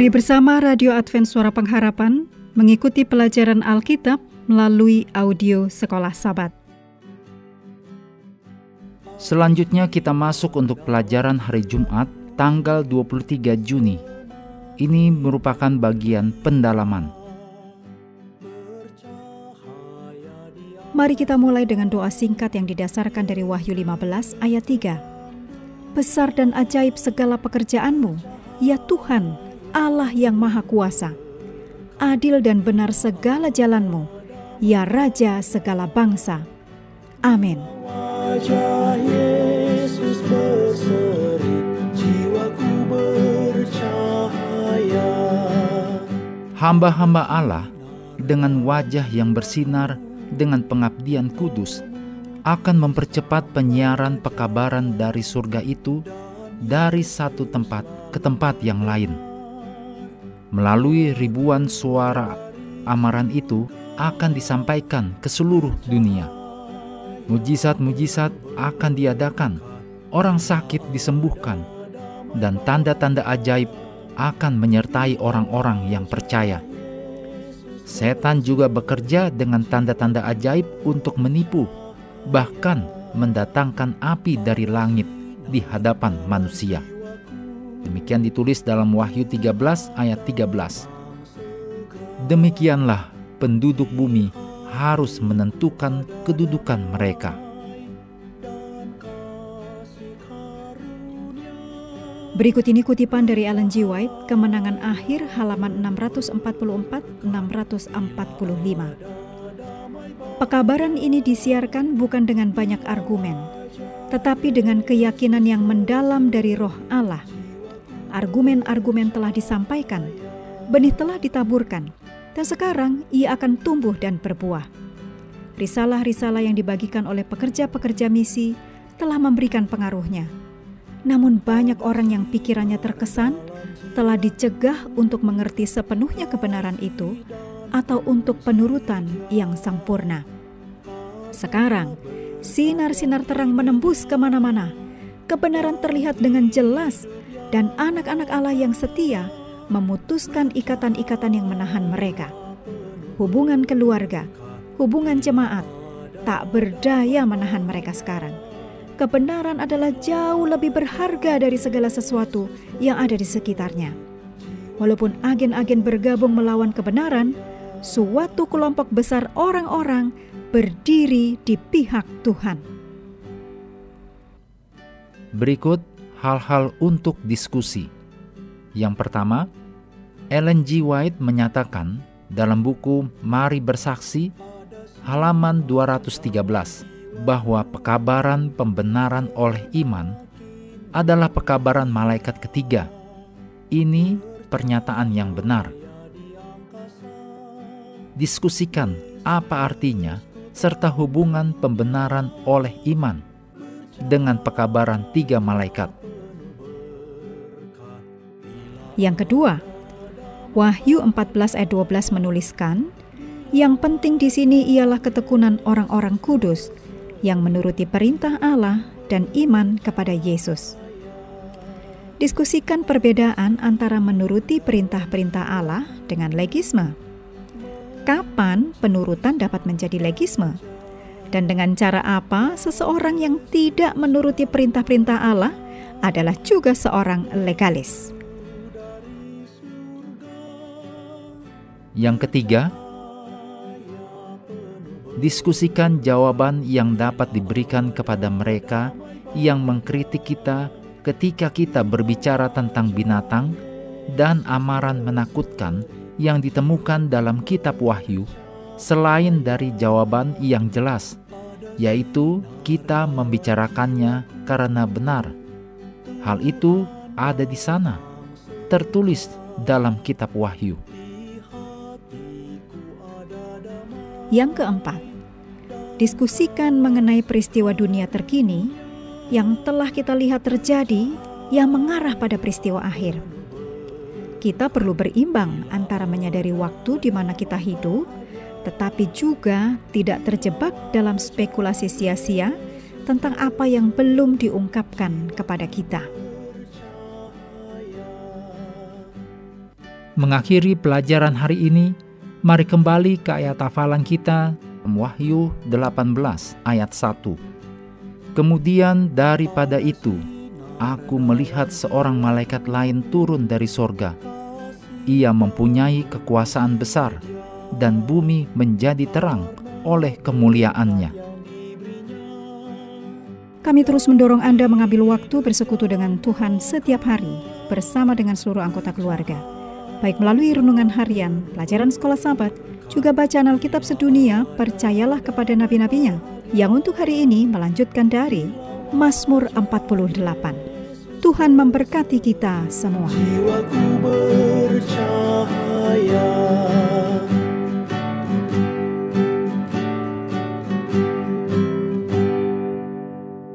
Mari bersama Radio Advent Suara Pengharapan mengikuti pelajaran Alkitab melalui audio Sekolah Sabat. Selanjutnya kita masuk untuk pelajaran hari Jumat tanggal 23 Juni. Ini merupakan bagian pendalaman. Mari kita mulai dengan doa singkat yang didasarkan dari Wahyu 15 ayat 3. Besar dan ajaib segala pekerjaanmu, ya Tuhan, Allah yang Maha Kuasa. Adil dan benar segala jalanmu, ya Raja segala bangsa. Amin. wajah Yesus berseri, jiwaku bercahaya. Hamba-hamba Allah dengan wajah yang bersinar dengan pengabdian kudus akan mempercepat penyiaran pekabaran dari surga itu dari satu tempat ke tempat yang lain. Melalui ribuan suara amaran itu akan disampaikan ke seluruh dunia. Mujizat-mujizat akan diadakan, orang sakit disembuhkan, dan tanda-tanda ajaib akan menyertai orang-orang yang percaya. Setan juga bekerja dengan tanda-tanda ajaib untuk menipu, bahkan mendatangkan api dari langit di hadapan manusia. Demikian ditulis dalam Wahyu 13 ayat 13. Demikianlah penduduk bumi harus menentukan kedudukan mereka. Berikut ini kutipan dari Ellen G. White, kemenangan akhir halaman 644-645. Pekabaran ini disiarkan bukan dengan banyak argumen, tetapi dengan keyakinan yang mendalam dari roh Allah. Argumen-argumen telah disampaikan, benih telah ditaburkan, dan sekarang ia akan tumbuh dan berbuah. Risalah-risalah yang dibagikan oleh pekerja-pekerja misi telah memberikan pengaruhnya. Namun banyak orang yang pikirannya terkesan telah dicegah untuk mengerti sepenuhnya kebenaran itu atau untuk penurutan yang sempurna. Sekarang, sinar-sinar terang menembus ke mana-mana. Kebenaran terlihat dengan jelas dan anak-anak Allah yang setia memutuskan ikatan-ikatan yang menahan mereka. Hubungan keluarga, hubungan jemaat, tak berdaya menahan mereka sekarang kebenaran adalah jauh lebih berharga dari segala sesuatu yang ada di sekitarnya. Walaupun agen-agen bergabung melawan kebenaran, suatu kelompok besar orang-orang berdiri di pihak Tuhan. Berikut hal-hal untuk diskusi. Yang pertama, Ellen G. White menyatakan dalam buku Mari Bersaksi halaman 213 bahwa pekabaran pembenaran oleh iman adalah pekabaran malaikat ketiga. Ini pernyataan yang benar. Diskusikan apa artinya serta hubungan pembenaran oleh iman dengan pekabaran tiga malaikat. Yang kedua, Wahyu 14 ayat 12 menuliskan, yang penting di sini ialah ketekunan orang-orang kudus yang menuruti perintah Allah dan iman kepada Yesus. Diskusikan perbedaan antara menuruti perintah-perintah Allah dengan legisme. Kapan penurutan dapat menjadi legisme? Dan dengan cara apa seseorang yang tidak menuruti perintah-perintah Allah adalah juga seorang legalis? Yang ketiga, diskusikan jawaban yang dapat diberikan kepada mereka yang mengkritik kita ketika kita berbicara tentang binatang dan amaran menakutkan yang ditemukan dalam kitab Wahyu, selain dari jawaban yang jelas, yaitu kita membicarakannya karena benar. Hal itu ada di sana, tertulis dalam kitab Wahyu. Yang keempat, diskusikan mengenai peristiwa dunia terkini yang telah kita lihat terjadi yang mengarah pada peristiwa akhir. Kita perlu berimbang antara menyadari waktu di mana kita hidup, tetapi juga tidak terjebak dalam spekulasi sia-sia tentang apa yang belum diungkapkan kepada kita. Mengakhiri pelajaran hari ini, mari kembali ke ayat hafalan kita, Wahyu 18 ayat 1. Kemudian daripada itu, aku melihat seorang malaikat lain turun dari sorga. Ia mempunyai kekuasaan besar, dan bumi menjadi terang oleh kemuliaannya. Kami terus mendorong Anda mengambil waktu bersekutu dengan Tuhan setiap hari bersama dengan seluruh anggota keluarga. Baik melalui renungan harian, pelajaran sekolah sahabat, juga bacaan Alkitab sedunia, percayalah kepada nabi-nabinya, yang untuk hari ini melanjutkan dari Mazmur 48. Tuhan memberkati kita semua. Jiwaku bercahaya